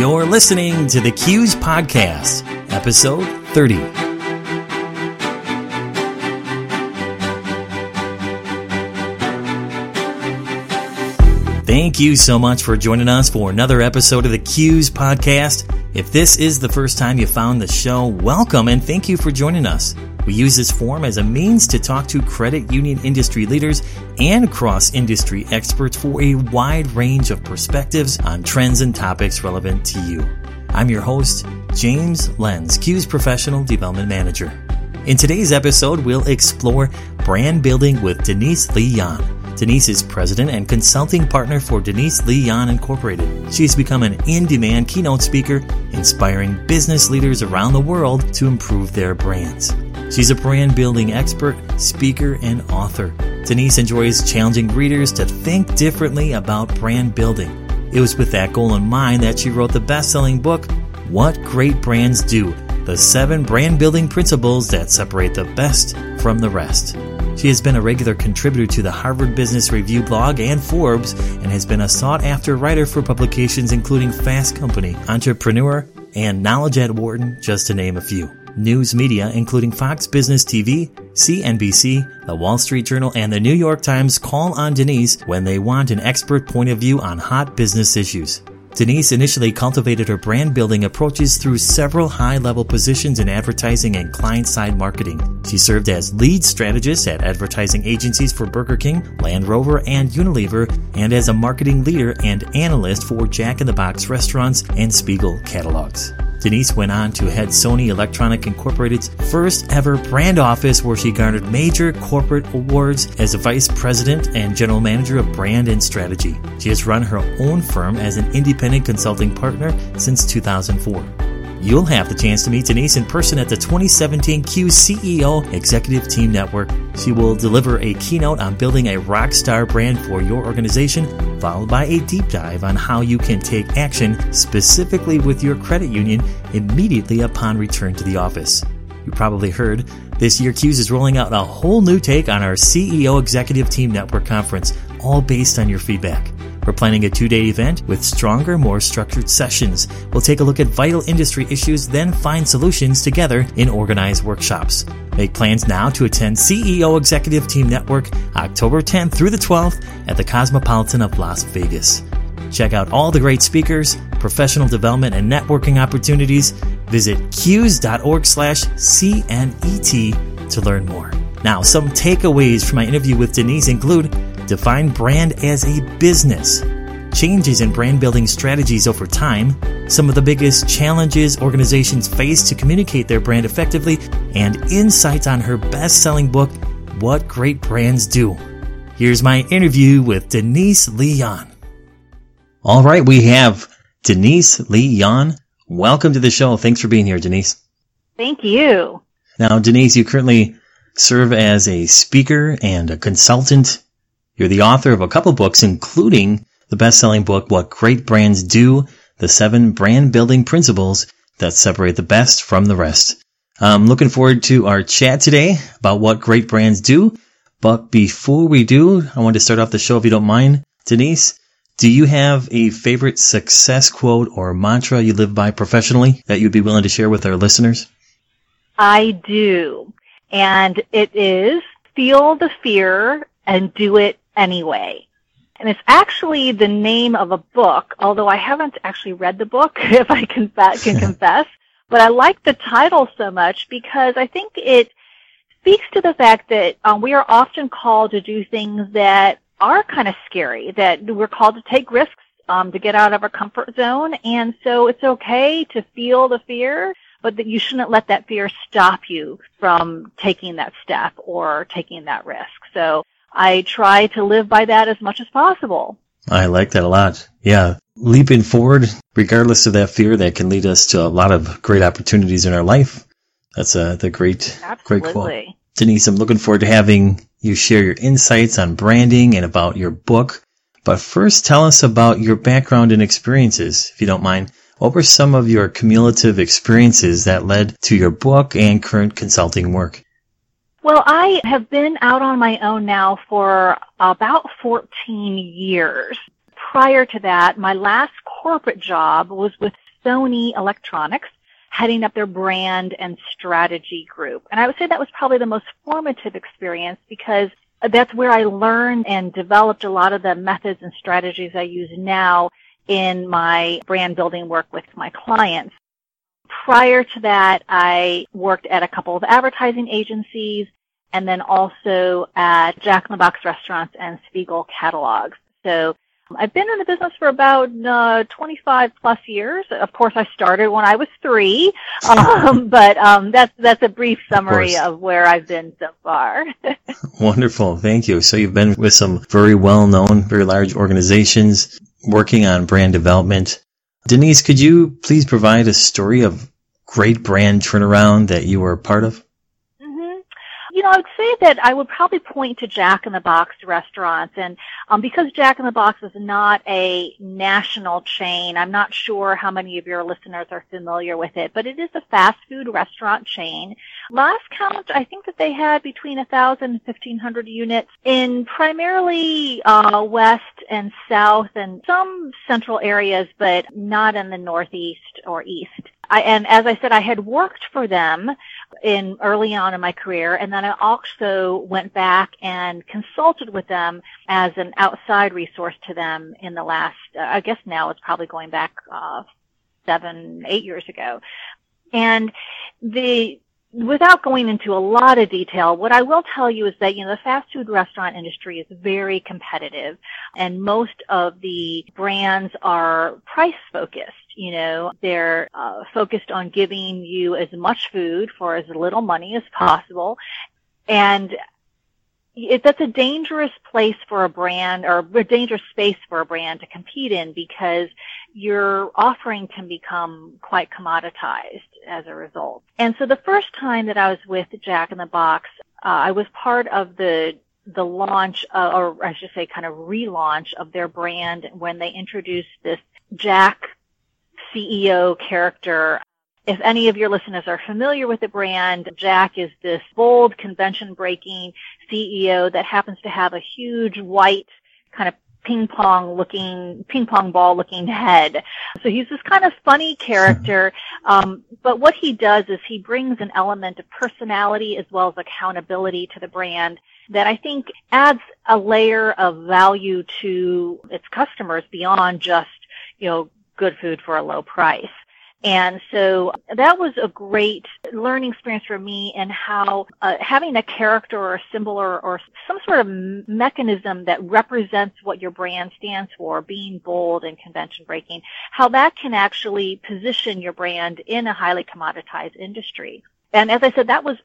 You're listening to the CUES Podcast, episode 30. Thank you so much for joining us for another episode of the CUES Podcast. If this is the first time you found the show, welcome and thank you for joining us. We use this forum as a means to talk to credit union industry leaders and cross industry experts for a wide range of perspectives on trends and topics relevant to you. I'm your host, James Lenz, CUES Professional Development Manager. In today's episode, we'll explore brand building with Denise Lee Yohn. Denise is president and consulting partner for Denise Lee Yohn Incorporated. She's become an in demand keynote speaker, inspiring business leaders around the world to improve their brands. She's a brand building expert, speaker, and author. Denise enjoys challenging readers to think differently about brand building. It was with that goal in mind that she wrote the best selling book, What Great Brands Do The Seven Brand Building Principles That Separate the Best from the Rest. She has been a regular contributor to the Harvard Business Review blog and Forbes, and has been a sought after writer for publications including Fast Company, Entrepreneur, and Knowledge at Wharton, just to name a few. News media, including Fox Business TV, CNBC, The Wall Street Journal, and The New York Times, call on Denise when they want an expert point of view on hot business issues. Denise initially cultivated her brand building approaches through several high level positions in advertising and client side marketing. She served as lead strategist at advertising agencies for Burger King, Land Rover, and Unilever, and as a marketing leader and analyst for Jack in the Box restaurants and Spiegel catalogs. Denise went on to head Sony Electronic Incorporated's first ever brand office where she garnered major corporate awards as vice president and general manager of brand and strategy. She has run her own firm as an independent consulting partner since 2004. You'll have the chance to meet Denise in person at the 2017 Q CEO Executive Team Network. She will deliver a keynote on building a rock star brand for your organization, followed by a deep dive on how you can take action specifically with your credit union immediately upon return to the office. You probably heard this year CUES is rolling out a whole new take on our CEO Executive Team Network conference, all based on your feedback. We're planning a two day event with stronger, more structured sessions. We'll take a look at vital industry issues, then find solutions together in organized workshops. Make plans now to attend CEO Executive Team Network October 10th through the 12th at the Cosmopolitan of Las Vegas. Check out all the great speakers, professional development, and networking opportunities. Visit cues.org slash CNET to learn more. Now, some takeaways from my interview with Denise include define brand as a business, changes in brand building strategies over time, some of the biggest challenges organizations face to communicate their brand effectively, and insights on her best selling book, What Great Brands Do. Here's my interview with Denise Lee Yohn. All right, we have Denise Lee Yohn. Welcome to the show. Thanks for being here, Denise. Thank you. Now, Denise, you currently serve as a speaker and a consultant you're the author of a couple books, including the best-selling book, What Great Brands Do, the seven brand building principles that separate the best from the rest. I'm looking forward to our chat today about what great brands do. But before we do, I want to start off the show, if you don't mind, Denise. Do you have a favorite success quote or mantra you live by professionally that you'd be willing to share with our listeners? I do. And it is feel the fear and do it anyway. And it's actually the name of a book, although I haven't actually read the book, if I can, can confess. But I like the title so much because I think it speaks to the fact that um, we are often called to do things that are kind of scary, that we're called to take risks, um, to get out of our comfort zone. And so it's okay to feel the fear, but that you shouldn't let that fear stop you from taking that step or taking that risk. So I try to live by that as much as possible. I like that a lot. Yeah. Leaping forward, regardless of that fear, that can lead us to a lot of great opportunities in our life. That's a, the great, Absolutely. great quote. Denise, I'm looking forward to having you share your insights on branding and about your book. But first, tell us about your background and experiences, if you don't mind. What were some of your cumulative experiences that led to your book and current consulting work? Well, I have been out on my own now for about 14 years. Prior to that, my last corporate job was with Sony Electronics, heading up their brand and strategy group. And I would say that was probably the most formative experience because that's where I learned and developed a lot of the methods and strategies I use now in my brand building work with my clients. Prior to that, I worked at a couple of advertising agencies and then also at Jack in the Box restaurants and Spiegel catalogs. So I've been in the business for about uh, 25 plus years. Of course, I started when I was three, um, but um, that's that's a brief summary of, of where I've been so far. Wonderful, thank you. So you've been with some very well-known, very large organizations working on brand development. Denise, could you please provide a story of great brand turnaround that you were a part of? You know, I would say that I would probably point to Jack in the Box restaurants. And um, because Jack in the Box is not a national chain, I'm not sure how many of your listeners are familiar with it, but it is a fast food restaurant chain. Last count, I think that they had between 1,000 and 1,500 units in primarily uh, west and south and some central areas, but not in the northeast or east. I, and as I said, I had worked for them in early on in my career, and then I also went back and consulted with them as an outside resource to them in the last. Uh, I guess now it's probably going back uh, seven, eight years ago, and the without going into a lot of detail, what I will tell you is that, you know, the fast food restaurant industry is very competitive and most of the brands are price focused. You know, they're uh, focused on giving you as much food for as little money as possible. And it, that's a dangerous place for a brand or a dangerous space for a brand to compete in because your offering can become quite commoditized as a result. And so the first time that I was with Jack in the Box, uh, I was part of the the launch, uh, or I should say, kind of relaunch of their brand when they introduced this Jack CEO character. If any of your listeners are familiar with the brand, Jack is this bold, convention breaking CEO that happens to have a huge white kind of ping pong looking, ping pong ball looking head. So he's this kind of funny character. Um, but what he does is he brings an element of personality as well as accountability to the brand that I think adds a layer of value to its customers beyond just, you know, good food for a low price. And so that was a great learning experience for me and how uh, having a character or a symbol or, or some sort of mechanism that represents what your brand stands for, being bold and convention breaking, how that can actually position your brand in a highly commoditized industry. And as I said, that was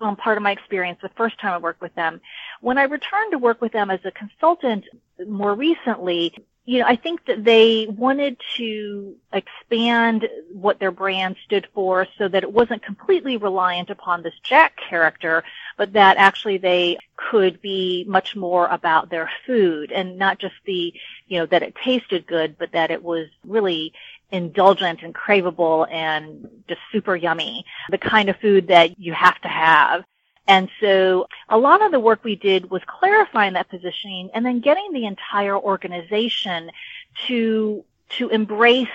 um, part of my experience the first time I worked with them. When I returned to work with them as a consultant more recently, you know, I think that they wanted to expand what their brand stood for so that it wasn't completely reliant upon this Jack character, but that actually they could be much more about their food and not just the, you know, that it tasted good, but that it was really indulgent and craveable and just super yummy. The kind of food that you have to have. And so a lot of the work we did was clarifying that positioning and then getting the entire organization to, to embrace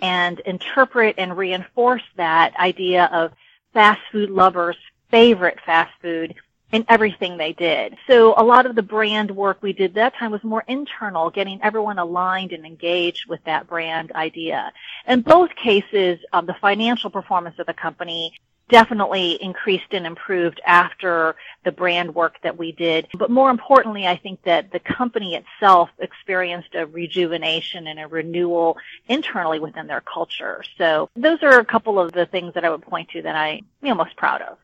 and interpret and reinforce that idea of fast food lovers' favorite fast food in everything they did. So a lot of the brand work we did that time was more internal, getting everyone aligned and engaged with that brand idea. In both cases, um, the financial performance of the company definitely increased and improved after the brand work that we did. But more importantly, I think that the company itself experienced a rejuvenation and a renewal internally within their culture. So those are a couple of the things that I would point to that I am most proud of.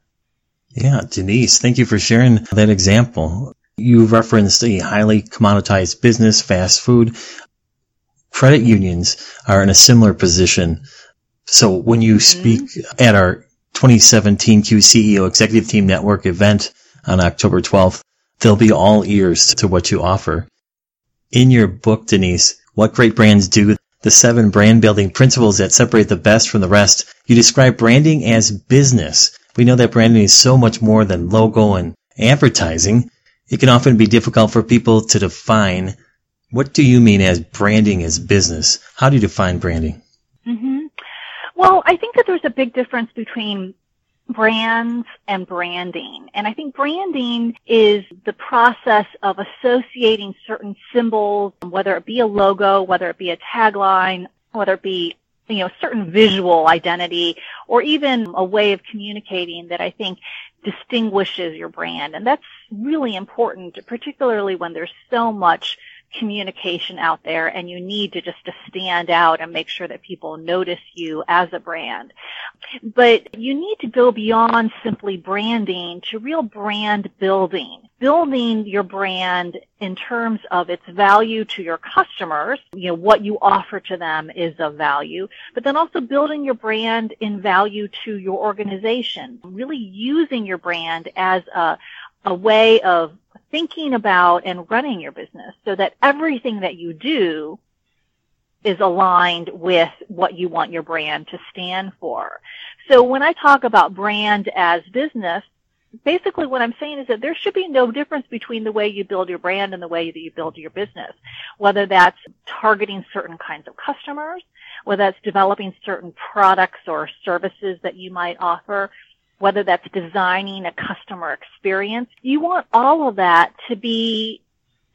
Yeah, Denise, thank you for sharing that example. You referenced a highly commoditized business, fast food. Credit unions are in a similar position. So when you mm-hmm. speak mm-hmm. at our 2017 Q CEO Executive Team Network event on October 12th, they'll be all ears to what you offer. In your book, Denise, What Great Brands Do, the seven brand building principles that separate the best from the rest, you describe branding as business. We know that branding is so much more than logo and advertising. It can often be difficult for people to define. What do you mean as branding as business? How do you define branding? Mm-hmm. Well, I think that there's a big difference between brands and branding. And I think branding is the process of associating certain symbols, whether it be a logo, whether it be a tagline, whether it be you know, certain visual identity or even a way of communicating that I think distinguishes your brand. And that's really important, particularly when there's so much communication out there and you need to just to stand out and make sure that people notice you as a brand. But you need to go beyond simply branding to real brand building. Building your brand in terms of its value to your customers, you know, what you offer to them is of value, but then also building your brand in value to your organization, really using your brand as a, a way of thinking about and running your business so that everything that you do is aligned with what you want your brand to stand for. So when I talk about brand as business, basically what I'm saying is that there should be no difference between the way you build your brand and the way that you build your business. Whether that's targeting certain kinds of customers, whether that's developing certain products or services that you might offer, whether that's designing a customer experience. You want all of that to be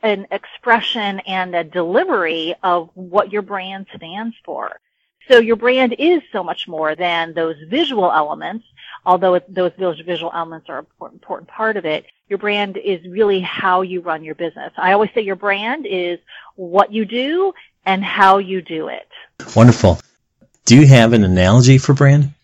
an expression and a delivery of what your brand stands for. So your brand is so much more than those visual elements, although those, visual elements are an important part of it. Your brand is really how you run your business. I always say your brand is what you do and how you do it. Wonderful. Do you have an analogy for brand?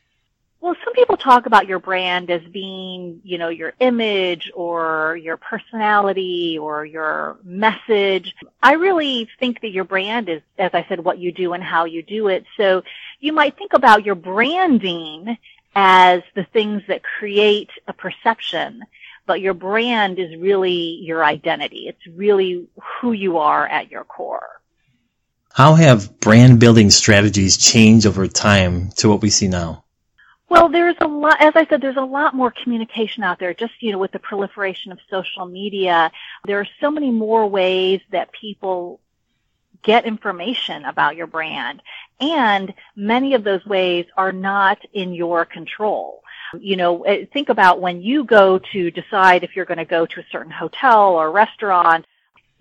Some people talk about your brand as being, you know, your image or your personality or your message. I really think that your brand is, as I said, what you do and how you do it. So you might think about your branding as the things that create a perception, but your brand is really your identity. It's really who you are at your core. How have brand building strategies changed over time to what we see now? Well, there's a lot, as I said, there's a lot more communication out there. Just, you know, with the proliferation of social media, there are so many more ways that people get information about your brand. And many of those ways are not in your control. You know, eh, think about when you go to decide if you're going to go to a certain hotel or restaurant,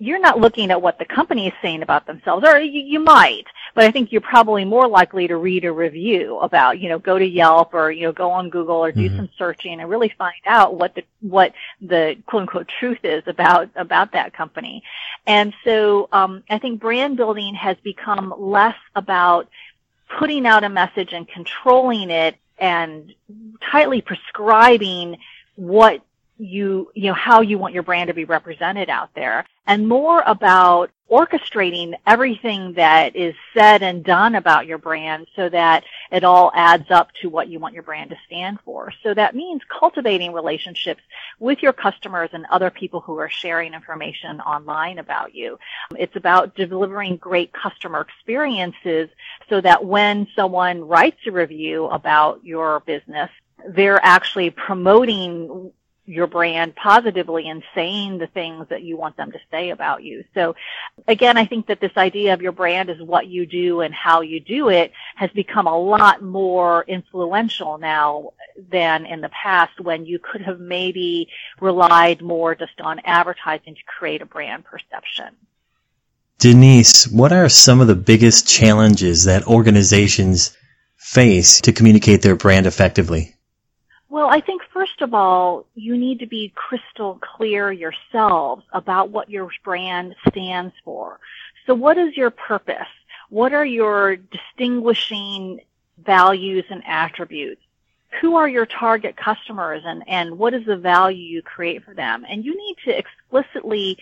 you're not looking at what the company is saying about themselves, or you, you, might, but I think you're probably more likely to read a review about, you know, go to Yelp or, you know, go on Google or do mm-hmm. some searching and really find out what the, what the quote unquote truth is about, about that company. And so, um, I think brand building has become less about putting out a message and controlling it and tightly prescribing what you, you know, how you want your brand to be represented out there and more about orchestrating everything that is said and done about your brand so that it all adds up to what you want your brand to stand for. So that means cultivating relationships with your customers and other people who are sharing information online about you. It's about delivering great customer experiences so that when someone writes a review about your business, they're actually promoting your brand positively and saying the things that you want them to say about you. So again, I think that this idea of your brand is what you do and how you do it has become a lot more influential now than in the past when you could have maybe relied more just on advertising to create a brand perception. Denise, what are some of the biggest challenges that organizations face to communicate their brand effectively? Well, I think first of all, you need to be crystal clear yourselves about what your brand stands for. So what is your purpose? What are your distinguishing values and attributes? Who are your target customers and, and what is the value you create for them? And you need to explicitly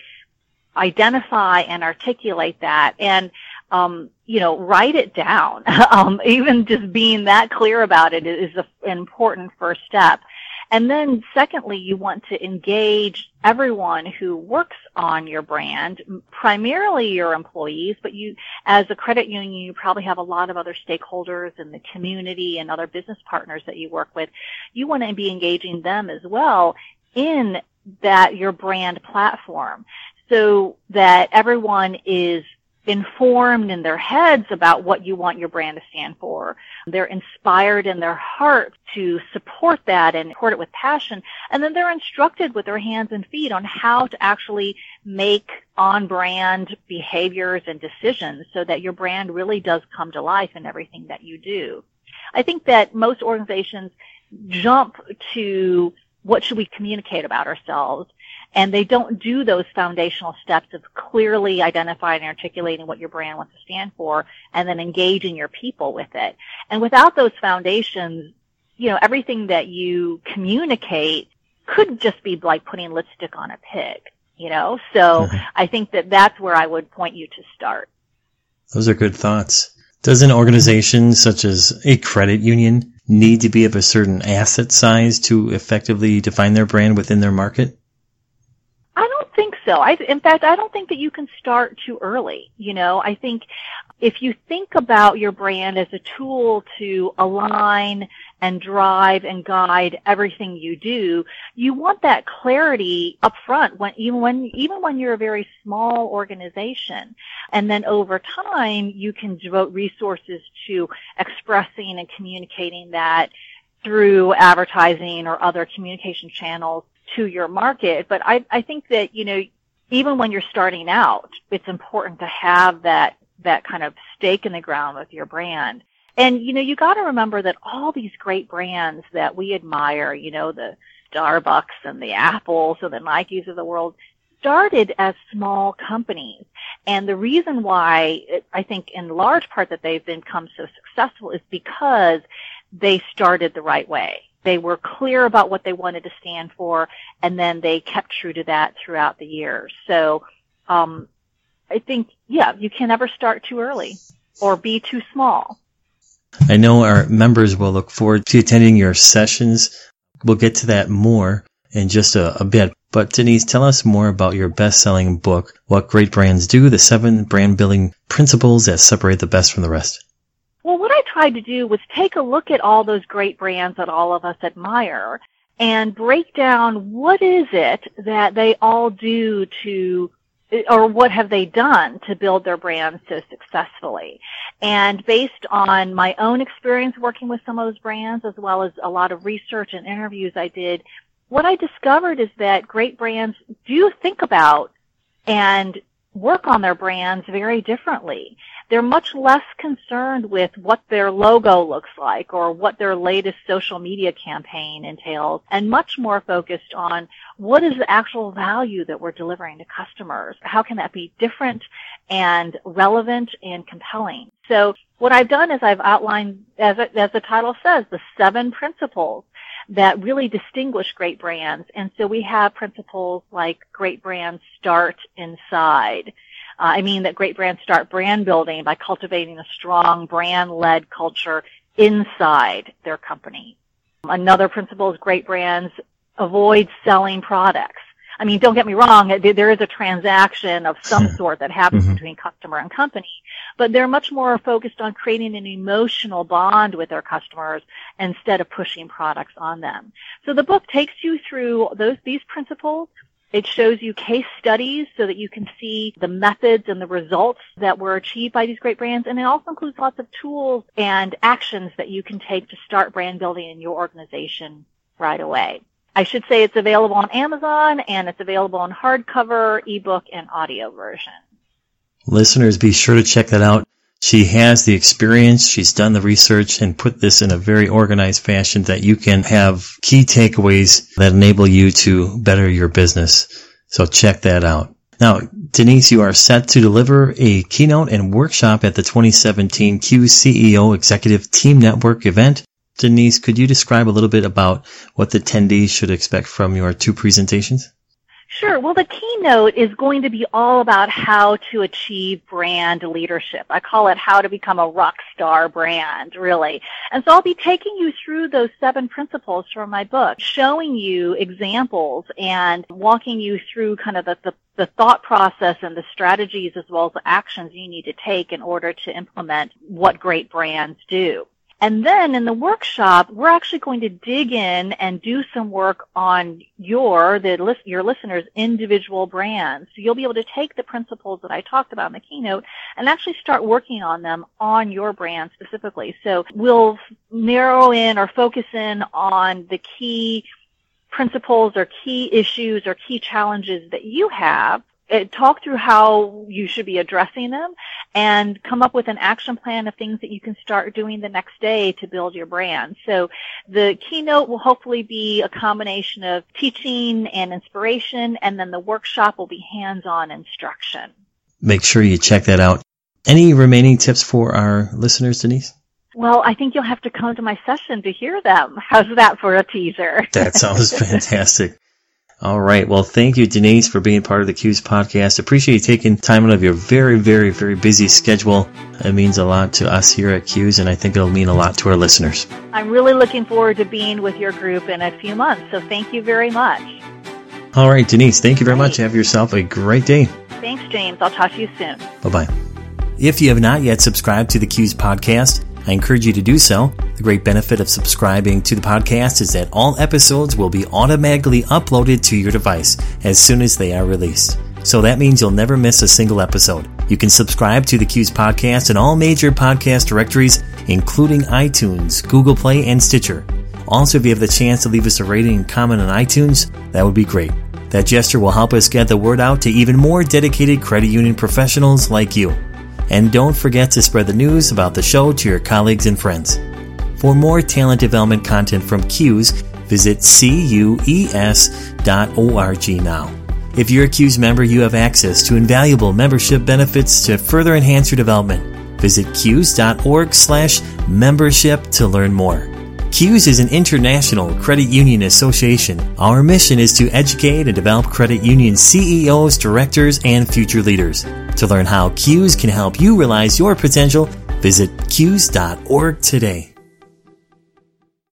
identify and articulate that. And um, you know, write it down. um, even just being that clear about it is a, an important first step. And then secondly, you want to engage everyone who works on your brand, primarily your employees, but you, as a credit union, you probably have a lot of other stakeholders in the community and other business partners that you work with. You want to be engaging them as well in that your brand platform so that everyone is informed in their heads about what you want your brand to stand for. They're inspired in their heart to support that and support it with passion. And then they're instructed with their hands and feet on how to actually make on brand behaviors and decisions so that your brand really does come to life in everything that you do. I think that most organizations jump to what should we communicate about ourselves and they don't do those foundational steps of clearly identifying and articulating what your brand wants to stand for and then engaging your people with it. And without those foundations, you know, everything that you communicate could just be like putting lipstick on a pig, you know? So mm-hmm. I think that that's where I would point you to start. Those are good thoughts. Does an organization such as a credit union need to be of a certain asset size to effectively define their brand within their market? So. I, in fact, I don't think that you can start too early. You know, I think if you think about your brand as a tool to align and drive and guide everything you do, you want that clarity up front when even when even when you're a very small organization. And then over time you can devote resources to expressing and communicating that through advertising or other communication channels to your market. But I, I think that, you know, even when you're starting out, it's important to have that, that kind of stake in the ground with your brand. And, you know, you gotta remember that all these great brands that we admire, you know, the Starbucks and the Apples and the Nikes of the world, started as small companies. And the reason why I think in large part that they've become so successful is because they started the right way. They were clear about what they wanted to stand for, and then they kept true to that throughout the years. So, um, I think, yeah, you can never start too early or be too small. I know our members will look forward to attending your sessions. We'll get to that more in just a, a bit. But Denise, tell us more about your best-selling book, What Great Brands Do, the seven brand building principles that separate the best from the rest. Tried to do was take a look at all those great brands that all of us admire and break down what is it that they all do to or what have they done to build their brands so successfully? And based on my own experience working with some of those brands, as well as a lot of research and interviews I did, what I discovered is that great brands do think about and work on their brands very differently they're much less concerned with what their logo looks like or what their latest social media campaign entails and much more focused on what is the actual value that we're delivering to customers? How can that be different and relevant and compelling? So what I've done is I've outlined, as, as the title says, the seven principles that really distinguish great brands. And so we have principles like great brands start inside. Uh, I mean that great brands start brand building by cultivating a strong brand-led culture inside their company. Another principle is great brands avoid selling products. I mean, don't get me wrong, there is a transaction of some sort that happens mm-hmm. between customer and company, but they're much more focused on creating an emotional bond with their customers instead of pushing products on them. So the book takes you through those, these principles it shows you case studies so that you can see the methods and the results that were achieved by these great brands. And it also includes lots of tools and actions that you can take to start brand building in your organization right away. I should say it's available on Amazon and it's available in hardcover, ebook, and audio version. Listeners, be sure to check that out. She has the experience, she's done the research and put this in a very organized fashion that you can have key takeaways that enable you to better your business. So check that out. Now, Denise, you are set to deliver a keynote and workshop at the 2017 Q CEO Executive Team Network event. Denise, could you describe a little bit about what the attendees should expect from your two presentations? Sure. Well, the keynote is going to be all about how to achieve brand leadership. I call it how to become a rock star brand, really. And so I'll be taking you through those seven principles from my book, showing you examples and walking you through kind of the, the, the thought process and the strategies as well as the actions you need to take in order to implement what great brands do. And then in the workshop, we're actually going to dig in and do some work on your, the, your listeners' individual brands. So you'll be able to take the principles that I talked about in the keynote and actually start working on them on your brand specifically. So we'll narrow in or focus in on the key principles or key issues or key challenges that you have Uh, talk through how you should be addressing them and come up with an action plan of things that you can start doing the next day to build your brand. So the keynote will hopefully be a combination of teaching and inspiration and then the workshop will be hands-on instruction. Make sure you check that out. Any remaining tips for our listeners, Denise? Well, I think you'll have to come to my session to hear them. How's that for a teaser? That sounds fantastic. All right. Well, thank you, Denise, for being part of the CUES podcast. Appreciate you taking time out of your very, very, very busy schedule. It means a lot to us here at CUES, and I think it'll mean a lot to our listeners. I'm really looking forward to being with your group in a few months, so thank you very much. All right, Denise, thank you very much. Have yourself a great day. Thanks, James. I'll talk to you soon. Bye bye. If you have not yet subscribed to the CUES podcast, I encourage you to do so. The great benefit of subscribing to the podcast is that all episodes will be automatically uploaded to your device as soon as they are released. So that means you'll never miss a single episode. You can subscribe to the CUES podcast in all major podcast directories, including iTunes, Google Play, and Stitcher. Also, if you have the chance to leave us a rating and comment on iTunes, that would be great. That gesture will help us get the word out to even more dedicated credit union professionals like you. And don't forget to spread the news about the show to your colleagues and friends. For more talent development content from CUES, visit cues.org now. If you're a CUES member, you have access to invaluable membership benefits to further enhance your development. Visit cues.org slash membership to learn more. CUES is an international credit union association. Our mission is to educate and develop credit union CEOs, directors, and future leaders. To learn how CUES can help you realize your potential, visit CUES.org today.